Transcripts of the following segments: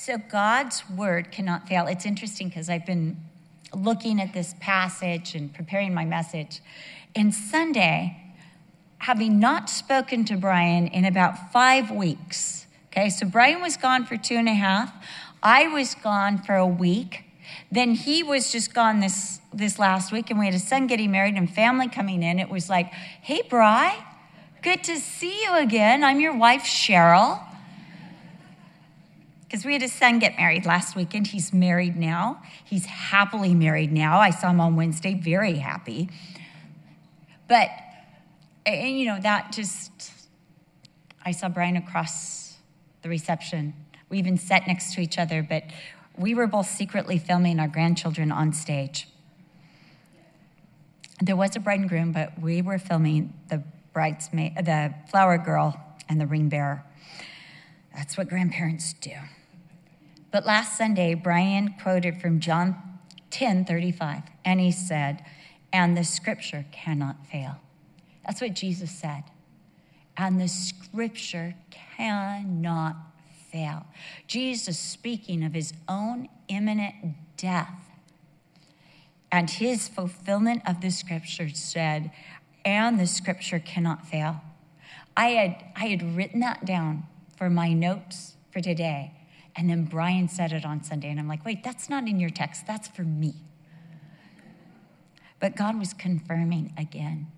So God's word cannot fail. It's interesting because I've been looking at this passage and preparing my message. And Sunday, having not spoken to Brian in about five weeks, okay, so Brian was gone for two and a half. I was gone for a week. Then he was just gone this, this last week, and we had a son getting married and family coming in. It was like, hey, Bry, good to see you again. I'm your wife, Cheryl because we had a son get married last weekend. He's married now. He's happily married now. I saw him on Wednesday, very happy. But, and you know, that just, I saw Brian across the reception. We even sat next to each other, but we were both secretly filming our grandchildren on stage. There was a bride and groom, but we were filming the bridesmaid, the flower girl, and the ring bearer. That's what grandparents do. But last Sunday, Brian quoted from John 10 35, and he said, And the scripture cannot fail. That's what Jesus said. And the scripture cannot fail. Jesus speaking of his own imminent death and his fulfillment of the scripture said, and the scripture cannot fail. I had, I had written that down for my notes for today. And then Brian said it on Sunday, and I'm like, wait, that's not in your text, that's for me. But God was confirming again.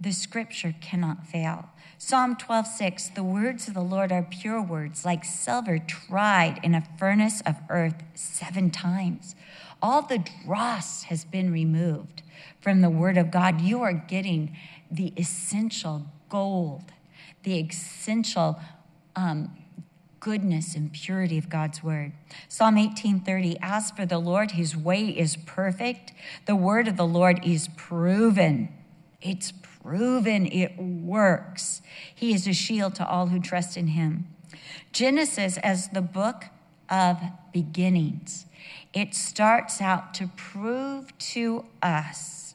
The scripture cannot fail. Psalm 12, 6, the words of the Lord are pure words, like silver tried in a furnace of earth seven times. All the dross has been removed from the word of God. You are getting the essential gold, the essential um, goodness and purity of God's word. Psalm 18:30 As for the Lord his way is perfect. The word of the Lord is proven. It's proven. It works. He is a shield to all who trust in him. Genesis as the book of beginnings. It starts out to prove to us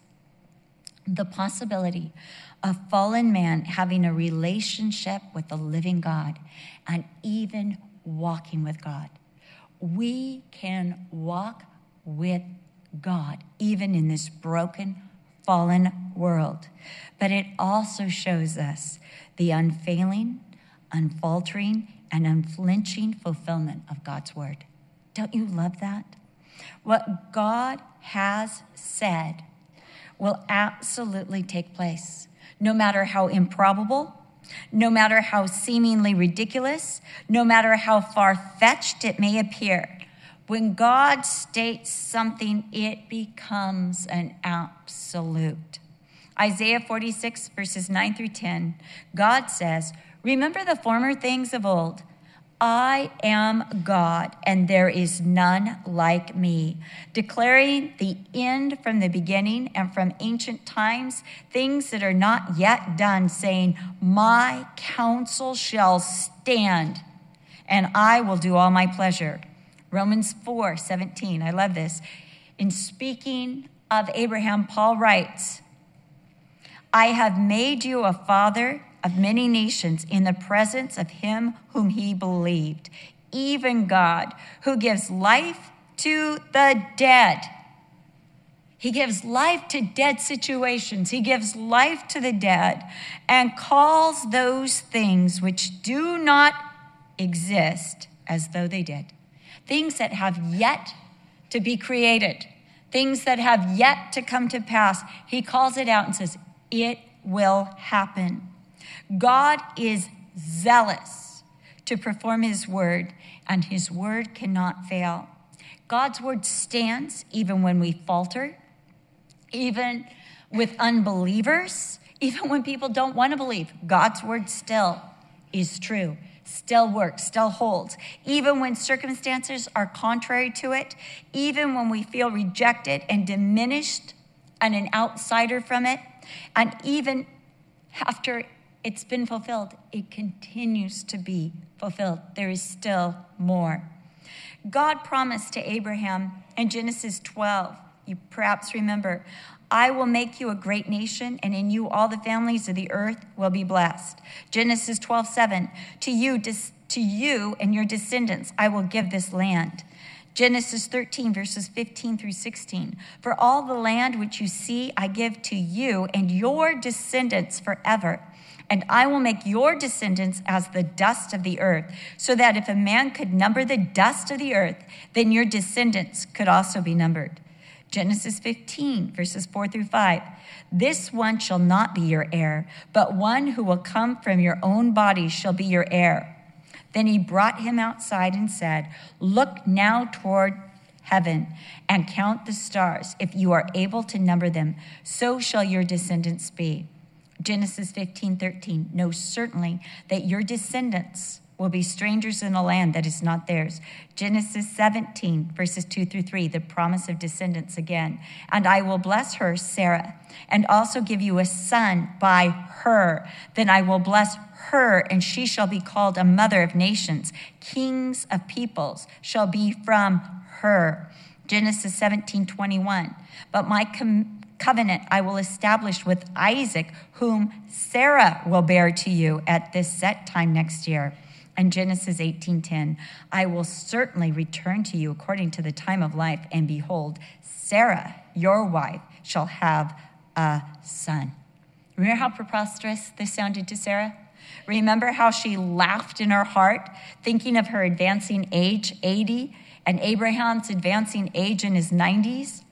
the possibility of fallen man having a relationship with the living God and even walking with God. We can walk with God even in this broken, fallen world. But it also shows us the unfailing, unfaltering, and unflinching fulfillment of God's word. Don't you love that? What God has said will absolutely take place no matter how improbable, no matter how seemingly ridiculous, no matter how far fetched it may appear. When God states something, it becomes an absolute. Isaiah 46, verses 9 through 10, God says, Remember the former things of old I am God, and there is none like me, declaring the end from the beginning and from ancient times, things that are not yet done, saying, My counsel shall stand, and I will do all my pleasure. Romans 4 17. I love this. In speaking of Abraham, Paul writes, I have made you a father of many nations in the presence of him whom he believed, even God, who gives life to the dead. He gives life to dead situations. He gives life to the dead and calls those things which do not exist as though they did. Things that have yet to be created, things that have yet to come to pass. He calls it out and says, It will happen. God is zealous to perform his word, and his word cannot fail. God's word stands even when we falter, even with unbelievers, even when people don't want to believe. God's word still is true, still works, still holds. Even when circumstances are contrary to it, even when we feel rejected and diminished and an outsider from it, and even after it's been fulfilled. It continues to be fulfilled. There is still more. God promised to Abraham in Genesis 12, you perhaps remember, I will make you a great nation, and in you all the families of the earth will be blessed. Genesis 12, 7, to you, to you and your descendants I will give this land. Genesis 13, verses 15 through 16. For all the land which you see, I give to you and your descendants forever. And I will make your descendants as the dust of the earth, so that if a man could number the dust of the earth, then your descendants could also be numbered. Genesis 15, verses 4 through 5. This one shall not be your heir, but one who will come from your own body shall be your heir. Then he brought him outside and said, Look now toward heaven and count the stars. If you are able to number them, so shall your descendants be. Genesis 15 13. Know certainly that your descendants will be strangers in a land that is not theirs. Genesis 17, verses 2 through 3, the promise of descendants again. And I will bless her, Sarah, and also give you a son by her. Then I will bless her, and she shall be called a mother of nations. Kings of peoples shall be from her. Genesis 17, 21. But my com- covenant I will establish with Isaac, whom Sarah will bear to you at this set time next year. And Genesis 18:10, I will certainly return to you according to the time of life, and behold, Sarah, your wife, shall have a son. Remember how preposterous this sounded to Sarah? Remember how she laughed in her heart, thinking of her advancing age, 80, and Abraham's advancing age in his 90s?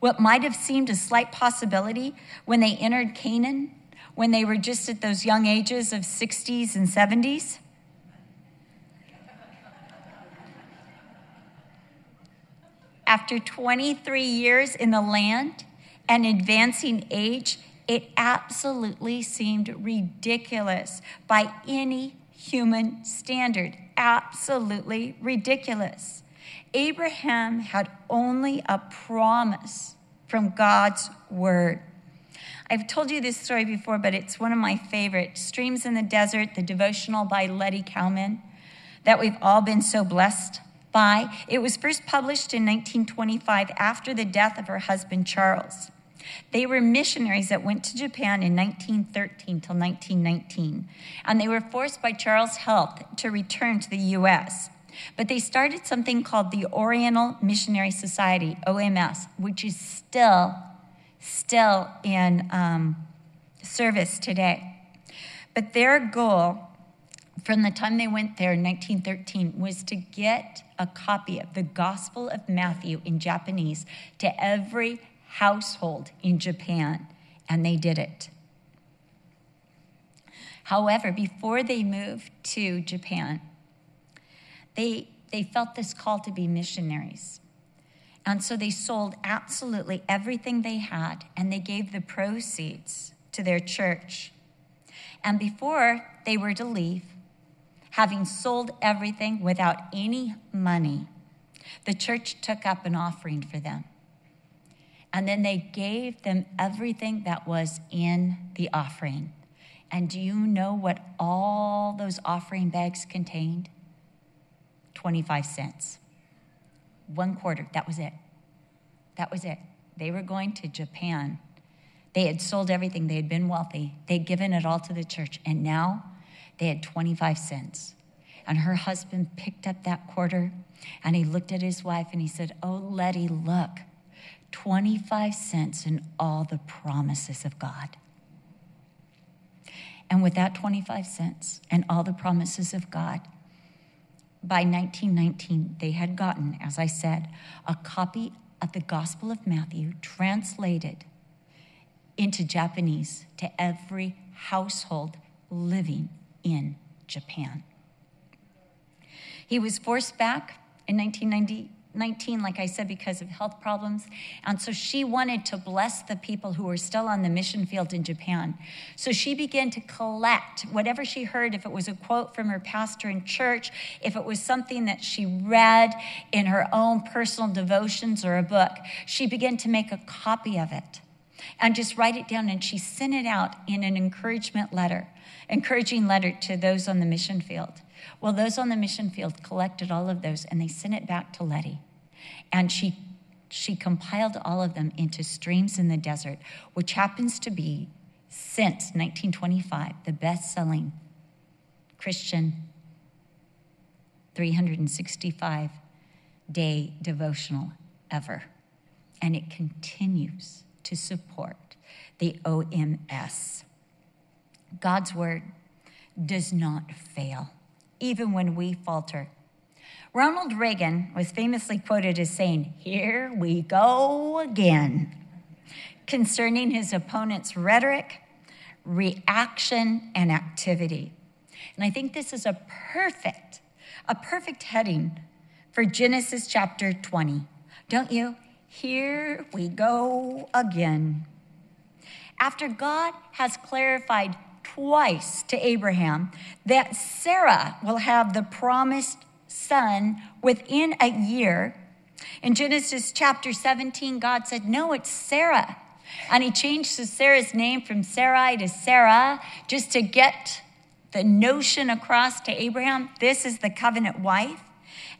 What might have seemed a slight possibility when they entered Canaan, when they were just at those young ages of 60s and 70s, after 23 years in the land and advancing age, it absolutely seemed ridiculous by any human standard. Absolutely ridiculous. Abraham had only a promise from God's word. I've told you this story before, but it's one of my favorite. Streams in the Desert, the devotional by Lettie Cowman, that we've all been so blessed by. It was first published in 1925 after the death of her husband Charles. They were missionaries that went to Japan in 1913 till 1919, and they were forced by Charles' health to return to the U.S. But they started something called the Oriental Missionary Society, OMS, which is still, still in um, service today. But their goal from the time they went there in 1913 was to get a copy of the Gospel of Matthew in Japanese to every household in Japan, and they did it. However, before they moved to Japan, they, they felt this call to be missionaries. And so they sold absolutely everything they had and they gave the proceeds to their church. And before they were to leave, having sold everything without any money, the church took up an offering for them. And then they gave them everything that was in the offering. And do you know what all those offering bags contained? 25 cents. One quarter, that was it. That was it. They were going to Japan. They had sold everything, they had been wealthy, they'd given it all to the church, and now they had 25 cents. And her husband picked up that quarter and he looked at his wife and he said, Oh, Lettie, look, 25 cents in all the promises of God. And with that 25 cents and all the promises of God, by 1919, they had gotten, as I said, a copy of the Gospel of Matthew translated into Japanese to every household living in Japan. He was forced back in 1990, 19, like I said, because of health problems. And so she wanted to bless the people who were still on the mission field in Japan. So she began to collect whatever she heard, if it was a quote from her pastor in church, if it was something that she read in her own personal devotions or a book, she began to make a copy of it and just write it down. And she sent it out in an encouragement letter, encouraging letter to those on the mission field. Well, those on the mission field collected all of those and they sent it back to Lettie. And she, she compiled all of them into Streams in the Desert, which happens to be, since 1925, the best selling Christian 365 day devotional ever. And it continues to support the OMS. God's word does not fail, even when we falter. Ronald Reagan was famously quoted as saying, Here we go again, concerning his opponent's rhetoric, reaction, and activity. And I think this is a perfect, a perfect heading for Genesis chapter 20. Don't you? Here we go again. After God has clarified twice to Abraham that Sarah will have the promised son within a year, in Genesis chapter 17, God said, No, it's Sarah. And he changed Sarah's name from Sarai to Sarah just to get the notion across to Abraham this is the covenant wife.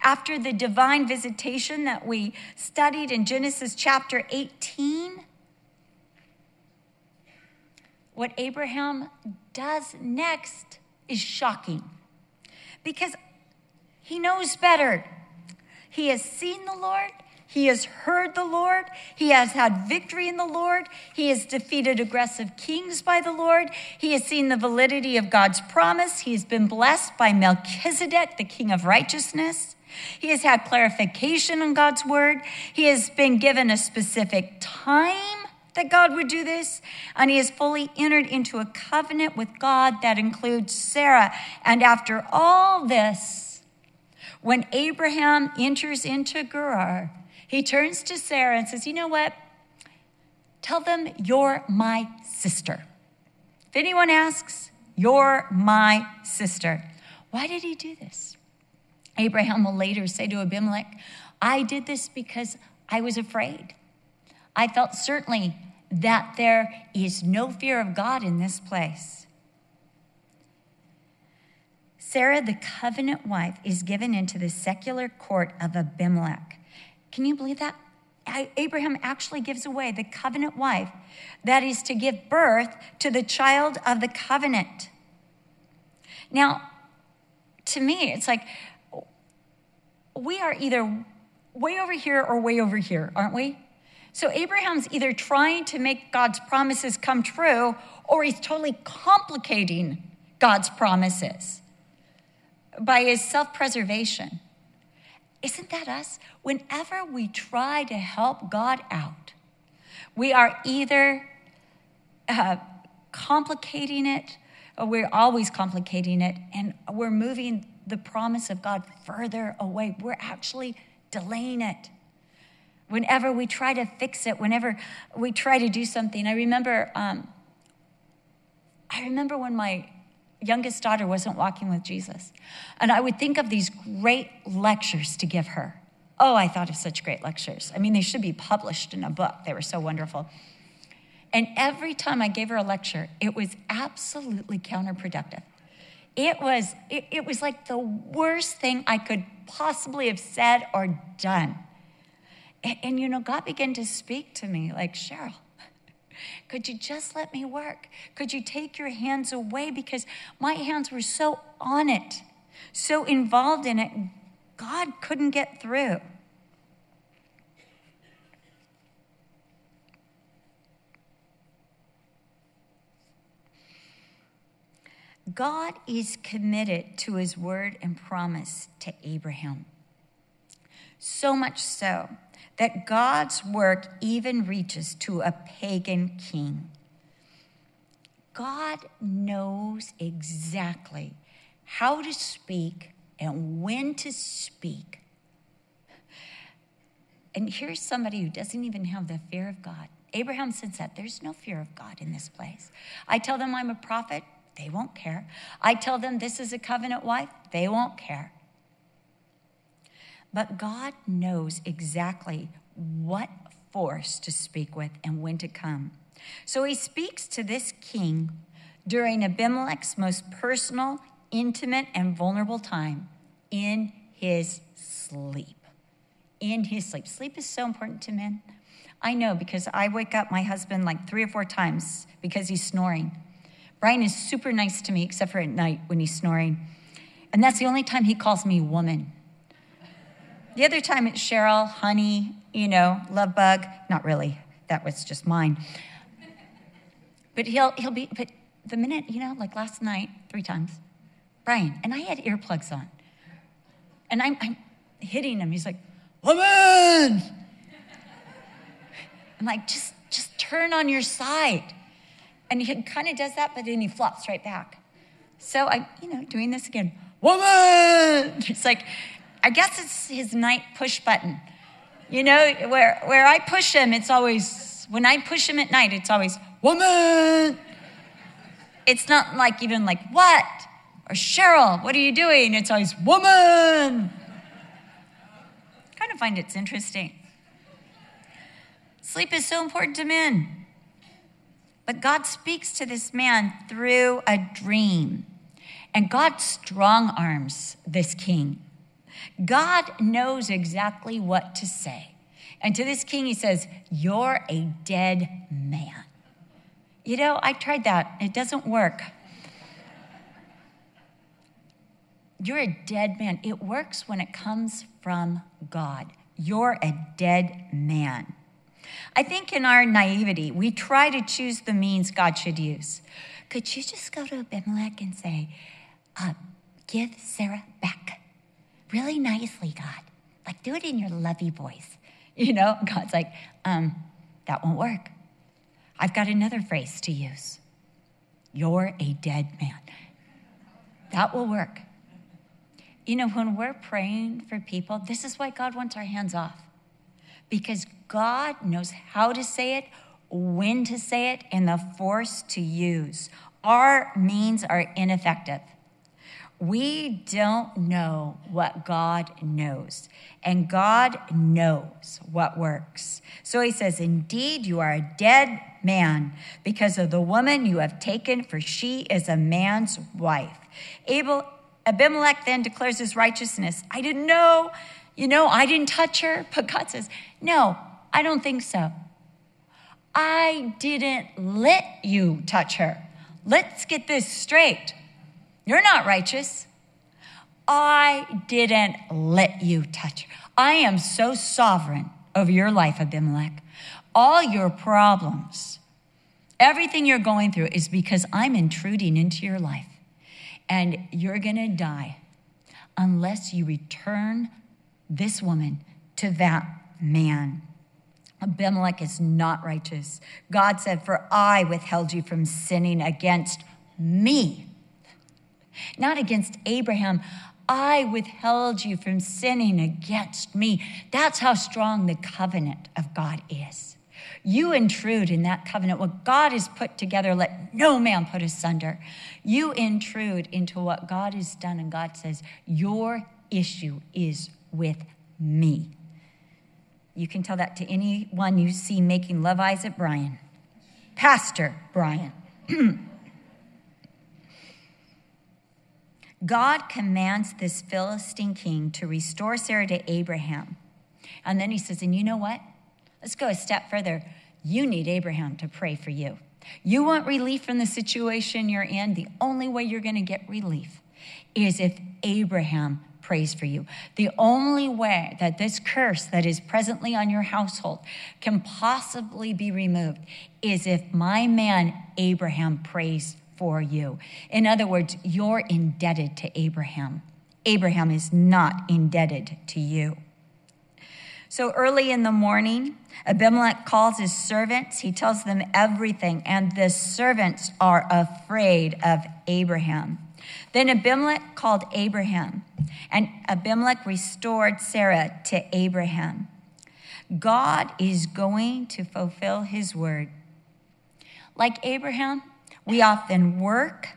After the divine visitation that we studied in Genesis chapter 18, what Abraham does next is shocking because he knows better. He has seen the Lord, he has heard the Lord. He has had victory in the Lord. He has defeated aggressive kings by the Lord. He has seen the validity of God's promise. He has been blessed by Melchizedek, the king of righteousness. He has had clarification on God's word. He has been given a specific time that God would do this. And he has fully entered into a covenant with God that includes Sarah. And after all this, when Abraham enters into Gerar, he turns to Sarah and says, You know what? Tell them you're my sister. If anyone asks, you're my sister. Why did he do this? Abraham will later say to Abimelech, I did this because I was afraid. I felt certainly that there is no fear of God in this place. Sarah, the covenant wife, is given into the secular court of Abimelech. Can you believe that? Abraham actually gives away the covenant wife that is to give birth to the child of the covenant. Now, to me, it's like we are either way over here or way over here, aren't we? So Abraham's either trying to make God's promises come true or he's totally complicating God's promises by his self preservation. Isn't that us? Whenever we try to help God out, we are either uh, complicating it, we're always complicating it, and we're moving the promise of God further away. We're actually delaying it. Whenever we try to fix it, whenever we try to do something, I remember, um, I remember when my youngest daughter wasn't walking with Jesus. And I would think of these great lectures to give her. Oh, I thought of such great lectures. I mean, they should be published in a book, they were so wonderful. And every time I gave her a lecture, it was absolutely counterproductive. It was, it, it was like the worst thing I could possibly have said or done. And, and you know, God began to speak to me like, Cheryl, could you just let me work? Could you take your hands away? Because my hands were so on it, so involved in it, God couldn't get through. God is committed to his word and promise to Abraham. So much so that God's work even reaches to a pagan king. God knows exactly how to speak and when to speak. And here's somebody who doesn't even have the fear of God. Abraham says that there's no fear of God in this place. I tell them I'm a prophet, they won't care. I tell them this is a covenant wife, they won't care. But God knows exactly what force to speak with and when to come. So he speaks to this king during Abimelech's most personal, intimate, and vulnerable time in his sleep. In his sleep. Sleep is so important to men. I know because I wake up my husband like three or four times because he's snoring. Brian is super nice to me, except for at night when he's snoring. And that's the only time he calls me woman. The other time it's Cheryl, honey, you know, love bug. Not really. That was just mine. But he'll he'll be but the minute, you know, like last night, three times, Brian, and I had earplugs on. And I'm, I'm hitting him. He's like, woman! I'm like, just just turn on your side. And he kind of does that, but then he flops right back. So I'm, you know, doing this again. Woman! It's like, I guess it's his night push button. You know, where, where I push him, it's always, when I push him at night, it's always, woman! It's not like even like, what? Or Cheryl, what are you doing? It's always, woman! kind of find it's interesting. Sleep is so important to men. But God speaks to this man through a dream. And God strong arms this king. God knows exactly what to say. And to this king, he says, You're a dead man. You know, I tried that, it doesn't work. You're a dead man. It works when it comes from God. You're a dead man. I think in our naivety, we try to choose the means God should use. Could you just go to Abimelech and say, uh, give Sarah back? Really nicely, God. Like, do it in your lovey voice. You know, God's like, um, that won't work. I've got another phrase to use. You're a dead man. That will work. You know, when we're praying for people, this is why God wants our hands off. Because God knows how to say it, when to say it, and the force to use. Our means are ineffective. We don't know what God knows, and God knows what works. So he says, Indeed, you are a dead man because of the woman you have taken, for she is a man's wife. Abel, Abimelech then declares his righteousness. I didn't know, you know, I didn't touch her. But God says, No, I don't think so. I didn't let you touch her. Let's get this straight. You're not righteous. I didn't let you touch. I am so sovereign over your life, Abimelech. All your problems, everything you're going through is because I'm intruding into your life. And you're going to die unless you return this woman to that man. Abimelech is not righteous. God said, For I withheld you from sinning against me, not against Abraham. I withheld you from sinning against me. That's how strong the covenant of God is. You intrude in that covenant. What God has put together, let no man put asunder. You intrude into what God has done, and God says, Your issue is with me. You can tell that to anyone you see making love eyes at Brian. Pastor Brian. God commands this Philistine king to restore Sarah to Abraham. And then he says, And you know what? Let's go a step further. You need Abraham to pray for you. You want relief from the situation you're in? The only way you're going to get relief is if Abraham prays for you. The only way that this curse that is presently on your household can possibly be removed is if my man Abraham prays for you. In other words, you're indebted to Abraham. Abraham is not indebted to you. So early in the morning, Abimelech calls his servants. He tells them everything, and the servants are afraid of Abraham. Then Abimelech called Abraham, and Abimelech restored Sarah to Abraham. God is going to fulfill his word. Like Abraham, we often work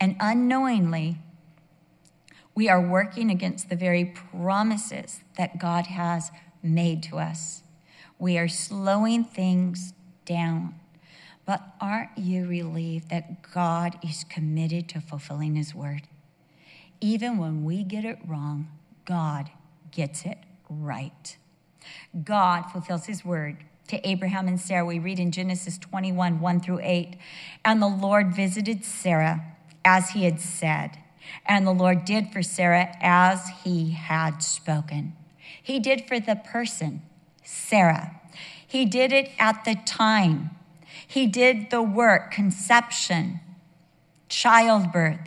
and unknowingly we are working against the very promises that God has made to us. We are slowing things down. But aren't you relieved that God is committed to fulfilling His word? Even when we get it wrong, God gets it right. God fulfills His word to Abraham and Sarah. We read in Genesis 21 1 through 8. And the Lord visited Sarah as he had said, And the Lord did for Sarah as he had spoken. He did for the person, Sarah. He did it at the time. He did the work, conception, childbirth,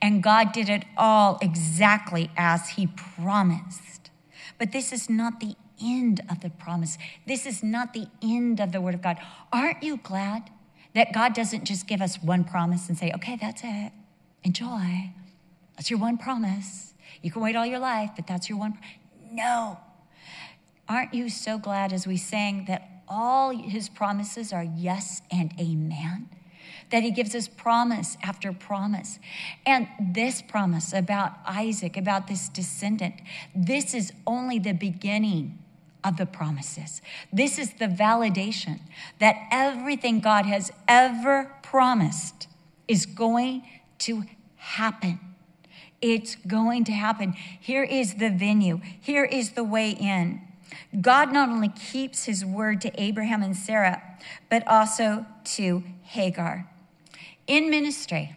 and God did it all exactly as He promised. But this is not the end of the promise. This is not the end of the Word of God. Aren't you glad that God doesn't just give us one promise and say, okay, that's it, enjoy. That's your one promise. You can wait all your life, but that's your one. No. Aren't you so glad as we sang that all his promises are yes and amen? That he gives us promise after promise. And this promise about Isaac, about this descendant, this is only the beginning the promises. This is the validation that everything God has ever promised is going to happen. It's going to happen. Here is the venue, here is the way in. God not only keeps his word to Abraham and Sarah, but also to Hagar. In ministry,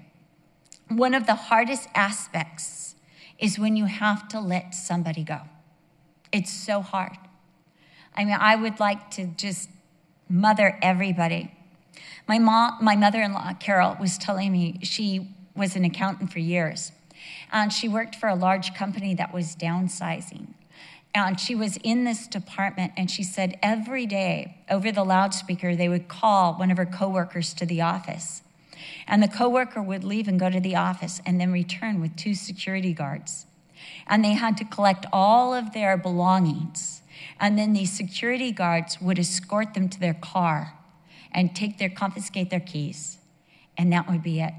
one of the hardest aspects is when you have to let somebody go. It's so hard. I mean, I would like to just mother everybody. My mom, my mother-in-law, Carol, was telling me she was an accountant for years. And she worked for a large company that was downsizing. And she was in this department, and she said every day over the loudspeaker, they would call one of her coworkers to the office. And the coworker would leave and go to the office and then return with two security guards. And they had to collect all of their belongings. And then these security guards would escort them to their car and take their confiscate their keys. And that would be it.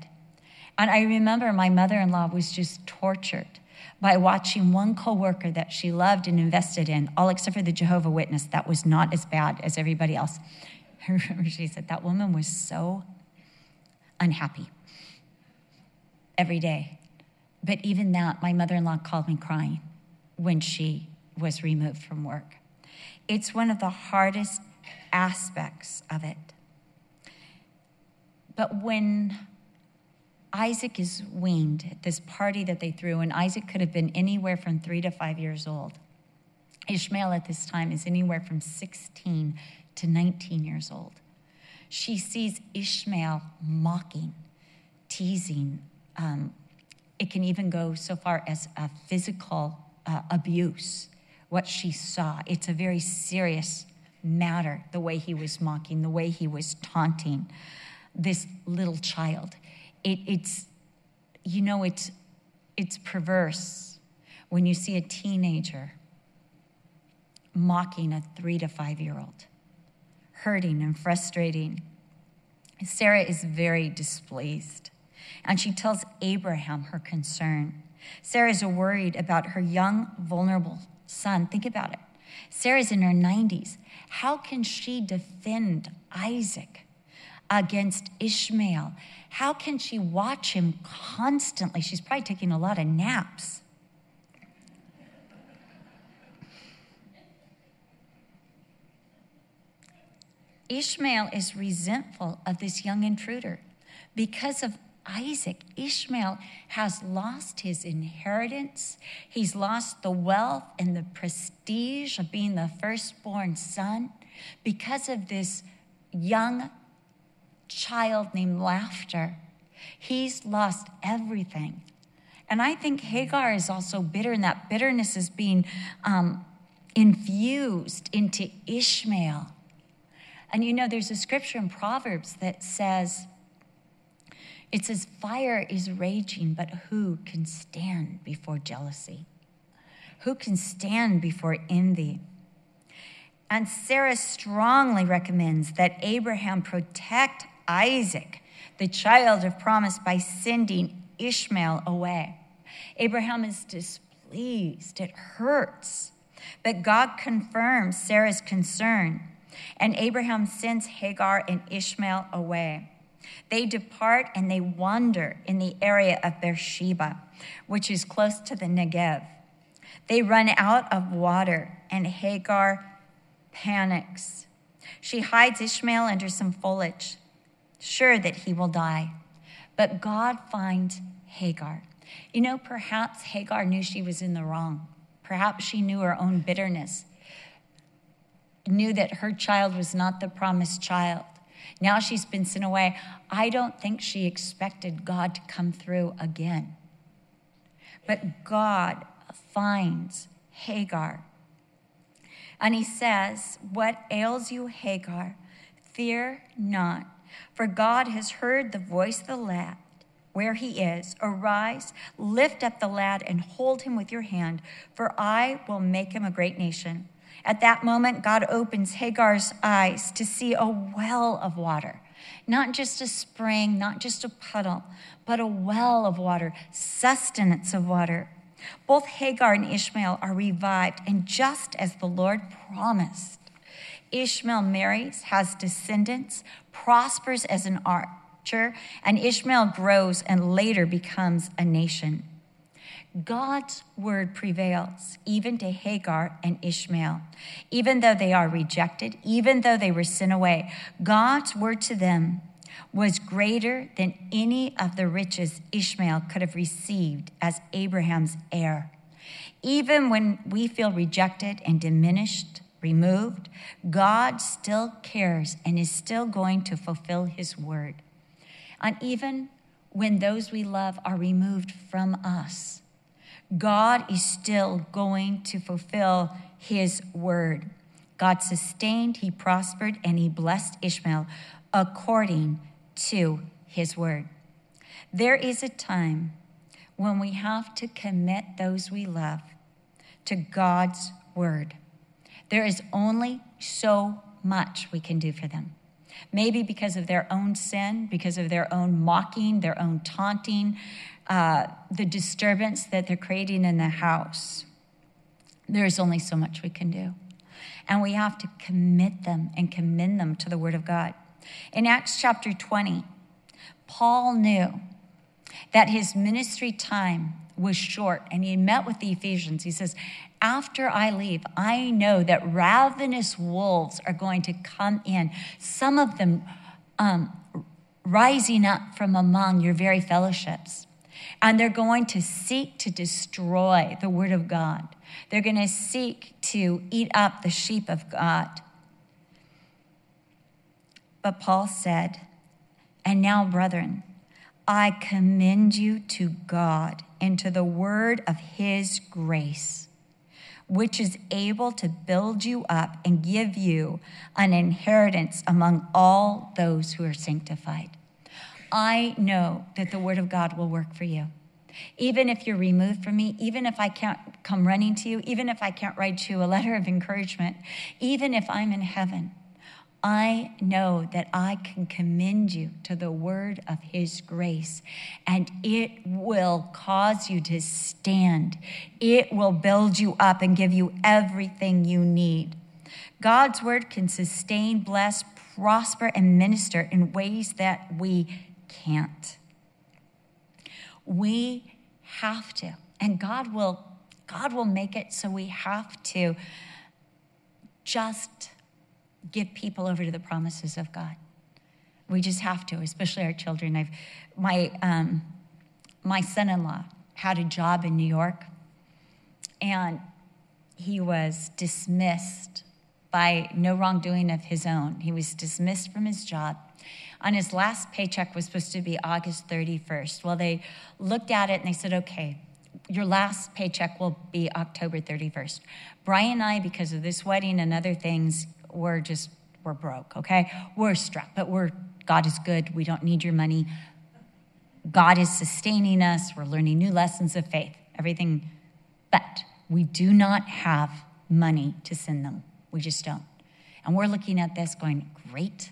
And I remember my mother in law was just tortured by watching one coworker that she loved and invested in, all except for the Jehovah Witness, that was not as bad as everybody else. I remember she said that woman was so unhappy every day. But even that, my mother in law called me crying when she was removed from work. It's one of the hardest aspects of it. But when Isaac is weaned at this party that they threw, and Isaac could have been anywhere from three to five years old. Ishmael at this time is anywhere from 16 to 19 years old. She sees Ishmael mocking, teasing. Um, it can even go so far as a physical uh, abuse, what she saw. It's a very serious matter, the way he was mocking, the way he was taunting this little child it, it's, you know, it's, it's perverse when you see a teenager mocking a three to five year old, hurting and frustrating. Sarah is very displeased, and she tells Abraham her concern. Sarah is worried about her young, vulnerable son. Think about it. Sarah's in her 90s. How can she defend Isaac against Ishmael? How can she watch him constantly? She's probably taking a lot of naps. Ishmael is resentful of this young intruder. Because of Isaac, Ishmael has lost his inheritance. He's lost the wealth and the prestige of being the firstborn son because of this young child named Laughter. He's lost everything. And I think Hagar is also bitter, and that bitterness is being um, infused into Ishmael. And you know, there's a scripture in Proverbs that says, it says, fire is raging, but who can stand before jealousy? Who can stand before envy? And Sarah strongly recommends that Abraham protect Isaac, the child of promise, by sending Ishmael away. Abraham is displeased, it hurts. But God confirms Sarah's concern, and Abraham sends Hagar and Ishmael away. They depart and they wander in the area of Beersheba, which is close to the Negev. They run out of water, and Hagar panics. She hides Ishmael under some foliage sure that he will die. But God finds Hagar. You know, perhaps Hagar knew she was in the wrong. Perhaps she knew her own bitterness, knew that her child was not the promised child. Now she's been sent away. I don't think she expected God to come through again. But God finds Hagar. And he says, What ails you, Hagar? Fear not, for God has heard the voice of the lad where he is. Arise, lift up the lad, and hold him with your hand, for I will make him a great nation. At that moment, God opens Hagar's eyes to see a well of water, not just a spring, not just a puddle, but a well of water, sustenance of water. Both Hagar and Ishmael are revived, and just as the Lord promised, Ishmael marries, has descendants, prospers as an archer, and Ishmael grows and later becomes a nation. God's word prevails even to Hagar and Ishmael. Even though they are rejected, even though they were sent away, God's word to them was greater than any of the riches Ishmael could have received as Abraham's heir. Even when we feel rejected and diminished, removed, God still cares and is still going to fulfill his word and even when those we love are removed from us. God is still going to fulfill his word. God sustained, he prospered, and he blessed Ishmael according to his word. There is a time when we have to commit those we love to God's word. There is only so much we can do for them. Maybe because of their own sin, because of their own mocking, their own taunting, uh, the disturbance that they're creating in the house. There's only so much we can do. And we have to commit them and commend them to the Word of God. In Acts chapter 20, Paul knew that his ministry time was short and he met with the Ephesians. He says, After I leave, I know that ravenous wolves are going to come in, some of them um, rising up from among your very fellowships. And they're going to seek to destroy the word of God. They're going to seek to eat up the sheep of God. But Paul said, And now, brethren, I commend you to God and to the word of his grace, which is able to build you up and give you an inheritance among all those who are sanctified. I know that the word of God will work for you. Even if you're removed from me, even if I can't come running to you, even if I can't write you a letter of encouragement, even if I'm in heaven, I know that I can commend you to the word of his grace, and it will cause you to stand. It will build you up and give you everything you need. God's word can sustain, bless, prosper, and minister in ways that we can't. We have to, and God will God will make it so we have to just give people over to the promises of God. We just have to, especially our children. I've my um, my son-in-law had a job in New York, and he was dismissed by no wrongdoing of his own. He was dismissed from his job. On his last paycheck was supposed to be August 31st. Well, they looked at it and they said, okay, your last paycheck will be October 31st. Brian and I, because of this wedding and other things, we're just, we're broke, okay? We're strapped, but we're, God is good. We don't need your money. God is sustaining us. We're learning new lessons of faith, everything. But we do not have money to send them. We just don't. And we're looking at this going, great.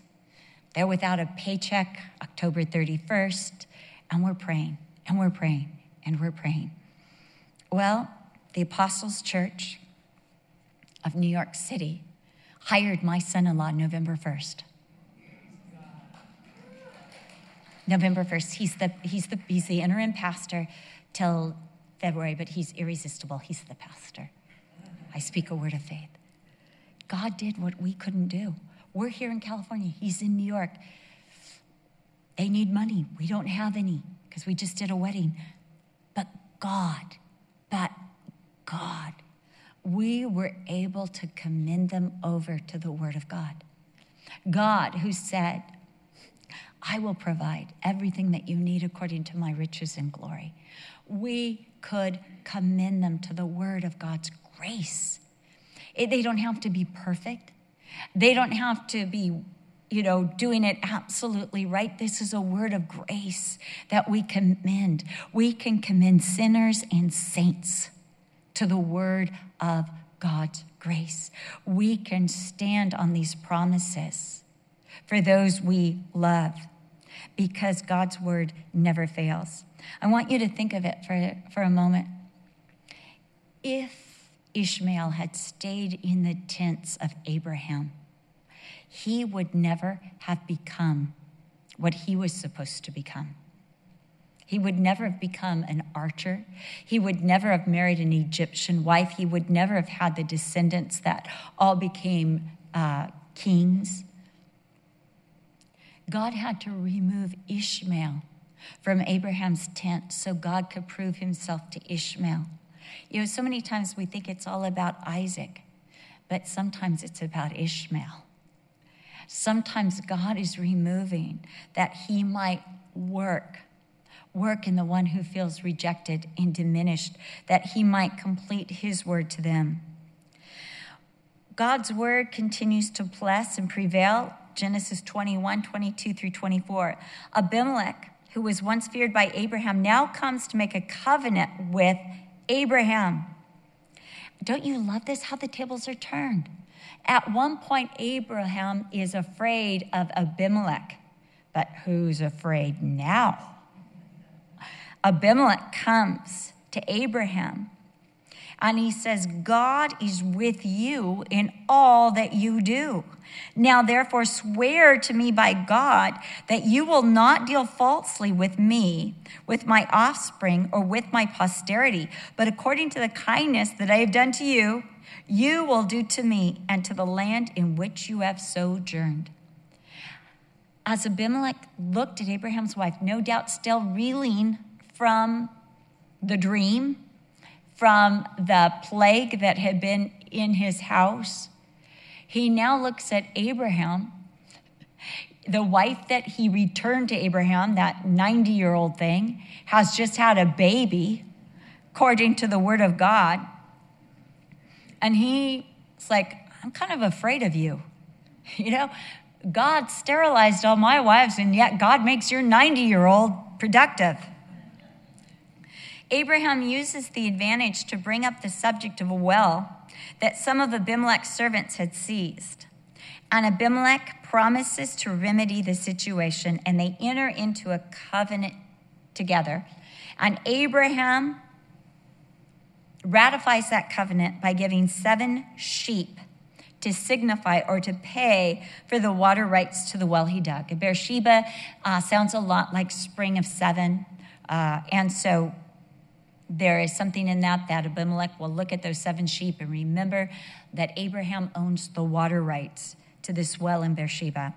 They're without a paycheck October 31st. And we're praying, and we're praying, and we're praying. Well, the Apostles' Church of New York City hired my son in law November 1st. November 1st. He's the, he's, the, he's the interim pastor till February, but he's irresistible. He's the pastor. I speak a word of faith. God did what we couldn't do. We're here in California, he's in New York. They need money. We don't have any because we just did a wedding. But God, but God, we were able to commend them over to the Word of God. God, who said, I will provide everything that you need according to my riches and glory. We could commend them to the Word of God's grace. It, they don't have to be perfect, they don't have to be you know, doing it absolutely right. This is a word of grace that we commend. We can commend sinners and saints to the word of God's grace. We can stand on these promises for those we love because God's word never fails. I want you to think of it for, for a moment. If Ishmael had stayed in the tents of Abraham, he would never have become what he was supposed to become. He would never have become an archer. He would never have married an Egyptian wife. He would never have had the descendants that all became uh, kings. God had to remove Ishmael from Abraham's tent so God could prove himself to Ishmael. You know, so many times we think it's all about Isaac, but sometimes it's about Ishmael. Sometimes God is removing that he might work work in the one who feels rejected and diminished, that he might complete his word to them. God's word continues to bless and prevail. Genesis 21, 22 through 24. Abimelech, who was once feared by Abraham, now comes to make a covenant with Abraham. Don't you love this? How the tables are turned. At one point, Abraham is afraid of Abimelech, but who's afraid now? Abimelech comes to Abraham and he says, God is with you in all that you do. Now, therefore, swear to me by God that you will not deal falsely with me, with my offspring, or with my posterity, but according to the kindness that I have done to you, you will do to me and to the land in which you have sojourned. As Abimelech looked at Abraham's wife, no doubt still reeling from the dream, from the plague that had been in his house. He now looks at Abraham, the wife that he returned to Abraham, that 90 year old thing, has just had a baby, according to the word of God. And he's like, I'm kind of afraid of you. You know, God sterilized all my wives, and yet God makes your 90 year old productive. Abraham uses the advantage to bring up the subject of a well that some of Abimelech's servants had seized. And Abimelech promises to remedy the situation, and they enter into a covenant together. And Abraham ratifies that covenant by giving seven sheep to signify or to pay for the water rights to the well he dug. Beersheba uh, sounds a lot like spring of seven. Uh, and so there is something in that that Abimelech will look at those seven sheep and remember that Abraham owns the water rights to this well in Beersheba.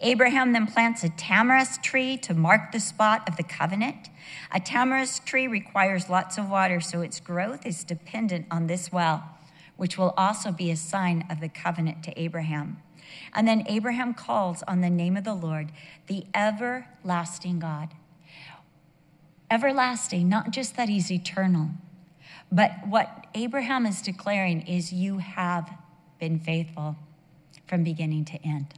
Abraham then plants a tamarisk tree to mark the spot of the covenant. A tamarisk tree requires lots of water, so its growth is dependent on this well, which will also be a sign of the covenant to Abraham. And then Abraham calls on the name of the Lord, the everlasting God everlasting, not just that he's eternal. But what Abraham is declaring is you have been faithful from beginning to end.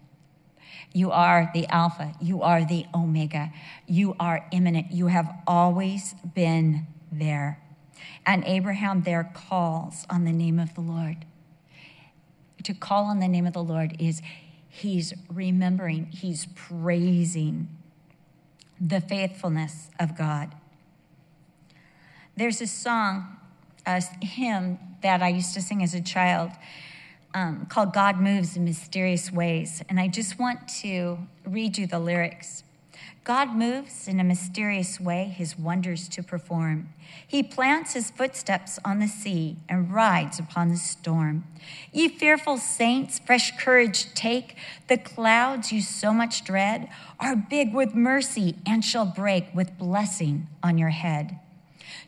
You are the Alpha, you are the Omega, you are imminent, you have always been there. And Abraham there calls on the name of the Lord. To call on the name of the Lord is he's remembering, he's praising the faithfulness of God. There's a song, a hymn that I used to sing as a child um, called God Moves in Mysterious Ways. And I just want to read you the lyrics. God moves in a mysterious way his wonders to perform. He plants his footsteps on the sea and rides upon the storm. Ye fearful saints, fresh courage take. The clouds you so much dread are big with mercy and shall break with blessing on your head.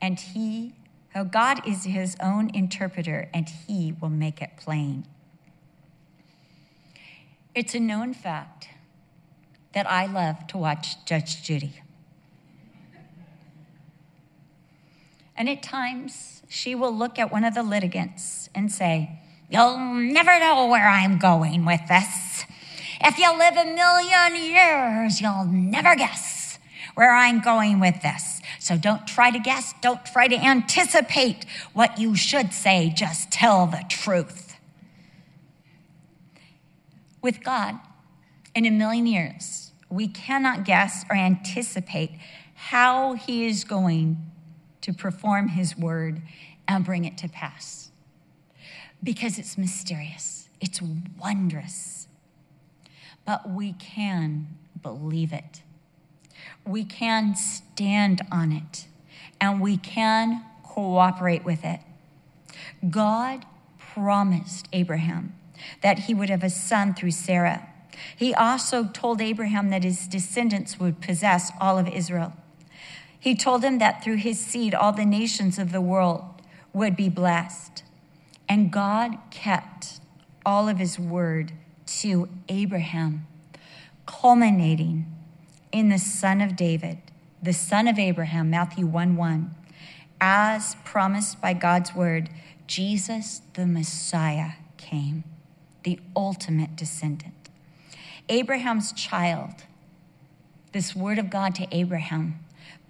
and he, oh, God is his own interpreter, and he will make it plain. It's a known fact that I love to watch Judge Judy. And at times, she will look at one of the litigants and say, You'll never know where I'm going with this. If you live a million years, you'll never guess where I'm going with this. So don't try to guess. Don't try to anticipate what you should say. Just tell the truth. With God, in a million years, we cannot guess or anticipate how He is going to perform His word and bring it to pass because it's mysterious, it's wondrous. But we can believe it, we can stand on it, and we can cooperate with it. God promised Abraham that he would have a son through Sarah. He also told Abraham that his descendants would possess all of Israel. He told him that through his seed, all the nations of the world would be blessed. And God kept all of his word to Abraham, culminating in the son of David, the son of Abraham, Matthew 1 1. As promised by God's word, Jesus the Messiah came, the ultimate descendant. Abraham's child, this word of God to Abraham,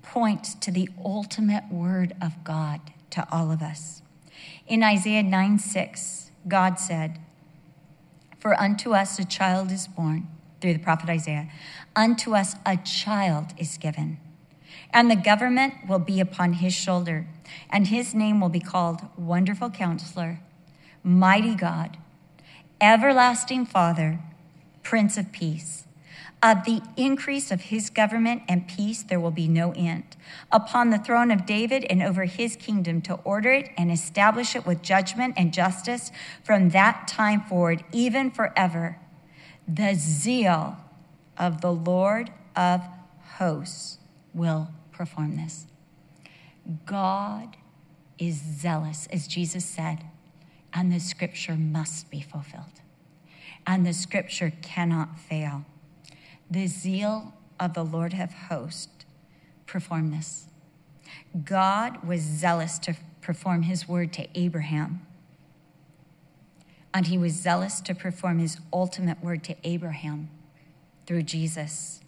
points to the ultimate word of God to all of us. In Isaiah 9 6, God said, For unto us a child is born, through the prophet Isaiah, unto us a child is given, and the government will be upon his shoulder, and his name will be called Wonderful Counselor, Mighty God, Everlasting Father, Prince of Peace. Of the increase of his government and peace, there will be no end. Upon the throne of David and over his kingdom, to order it and establish it with judgment and justice from that time forward, even forever. The zeal of the Lord of hosts will perform this. God is zealous, as Jesus said, and the scripture must be fulfilled. And the scripture cannot fail. The zeal of the Lord of hosts perform this. God was zealous to perform his word to Abraham. And he was zealous to perform his ultimate word to Abraham through Jesus.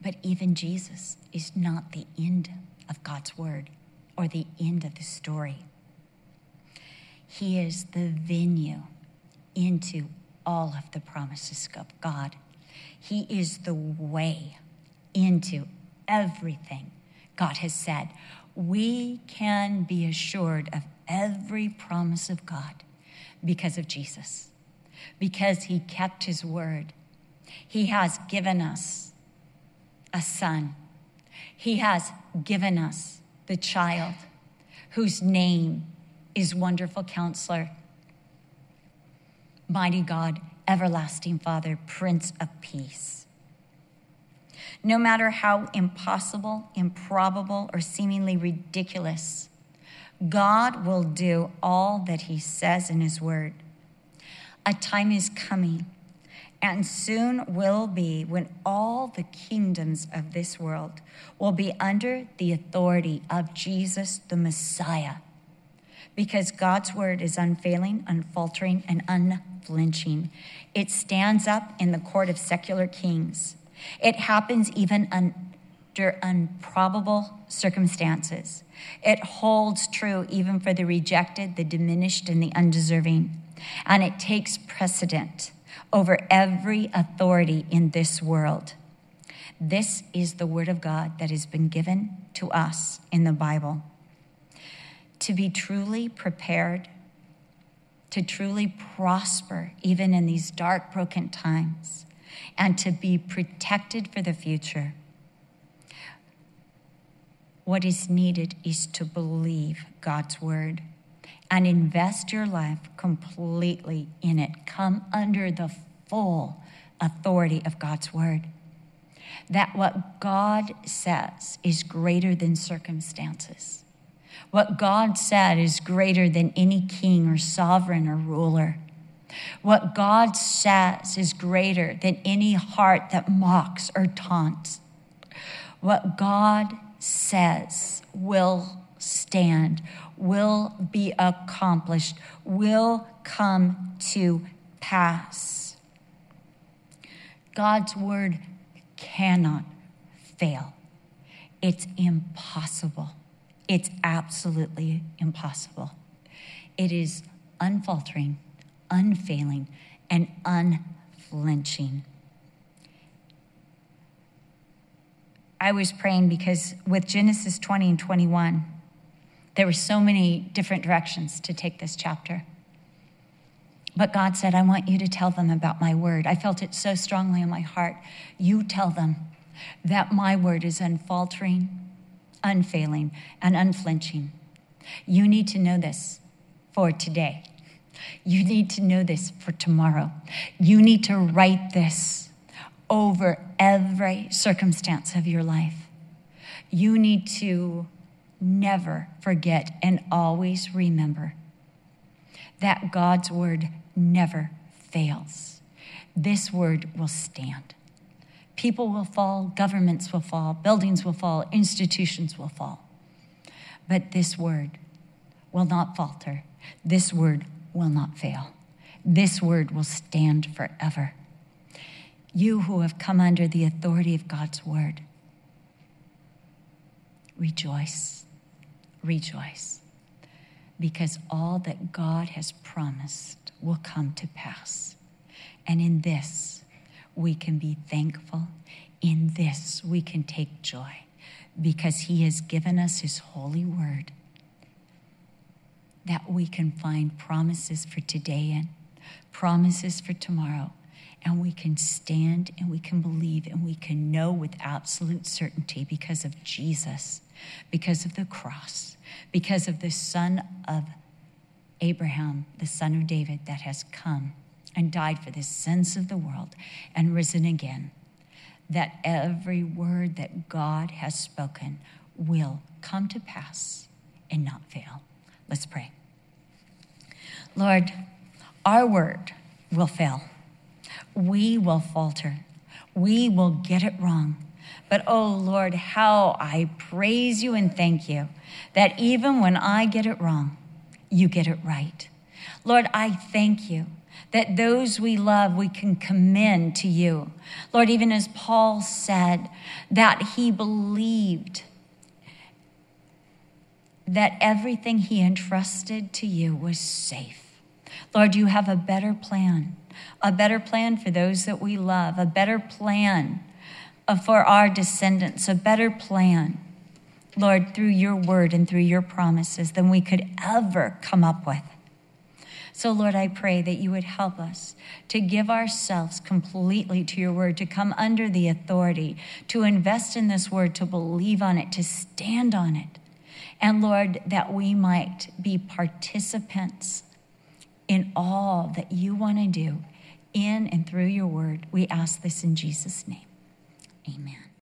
But even Jesus is not the end of God's word or the end of the story. He is the venue into all of the promises of God. He is the way into everything God has said. We can be assured of every promise of God because of Jesus, because he kept his word. He has given us a son, he has given us the child whose name is Wonderful Counselor mighty God, everlasting Father, Prince of Peace. No matter how impossible, improbable, or seemingly ridiculous, God will do all that He says in His Word. A time is coming, and soon will be, when all the kingdoms of this world will be under the authority of Jesus the Messiah because God's word is unfailing, unfaltering, and unflinching. It stands up in the court of secular kings. It happens even under improbable circumstances. It holds true even for the rejected, the diminished, and the undeserving. And it takes precedent over every authority in this world. This is the word of God that has been given to us in the Bible. To be truly prepared, to truly prosper, even in these dark, broken times, and to be protected for the future. What is needed is to believe God's word and invest your life completely in it. Come under the full authority of God's word. That what God says is greater than circumstances. What God said is greater than any king or sovereign or ruler. What God says is greater than any heart that mocks or taunts. What God says will stand, will be accomplished, will come to pass. God's word cannot fail. It's impossible. It's absolutely impossible. It is unfaltering, unfailing, and unflinching. I was praying because with Genesis 20 and 21, there were so many different directions to take this chapter. But God said, I want you to tell them about my word. I felt it so strongly in my heart. You tell them that my word is unfaltering, unfailing, and unflinching. You need to know this for today. You need to know this for tomorrow. You need to write this over every circumstance of your life. You need to never forget and always remember that God's word never fails. This word will stand. People will fall, governments will fall, buildings will fall, institutions will fall. But this word will not falter. This word will not fail. This word will stand forever you who have come under the authority of God's word, rejoice, rejoice, because all that God has promised will come to pass. And in this, we can be thankful. In this, we can take joy because He has given us His holy word that we can find promises for today and promises for tomorrow and we can stand and we can believe and we can know with absolute certainty because of Jesus, because of the cross, because of the Son of Abraham, the Son of David, that has come and died for the sins of the world and risen again, that every word that God has spoken will come to pass and not fail. Let's pray. Lord, our word will fail we will falter. We will get it wrong. But oh Lord, how I praise you and thank you that even when I get it wrong, you get it right. Lord, I thank you that those we love we can commend to you. Lord, even as Paul said, that he believed that everything he entrusted to you was safe. Lord, you have a better plan a better plan for those that we love, a better plan for our descendants, a better plan, Lord, through your word and through your promises than we could ever come up with. So, Lord, I pray that you would help us to give ourselves completely to your word, to come under the authority, to invest in this word, to believe on it, to stand on it. And, Lord, that we might be participants in all that you want to do in and through your word. We ask this in Jesus' name. Amen.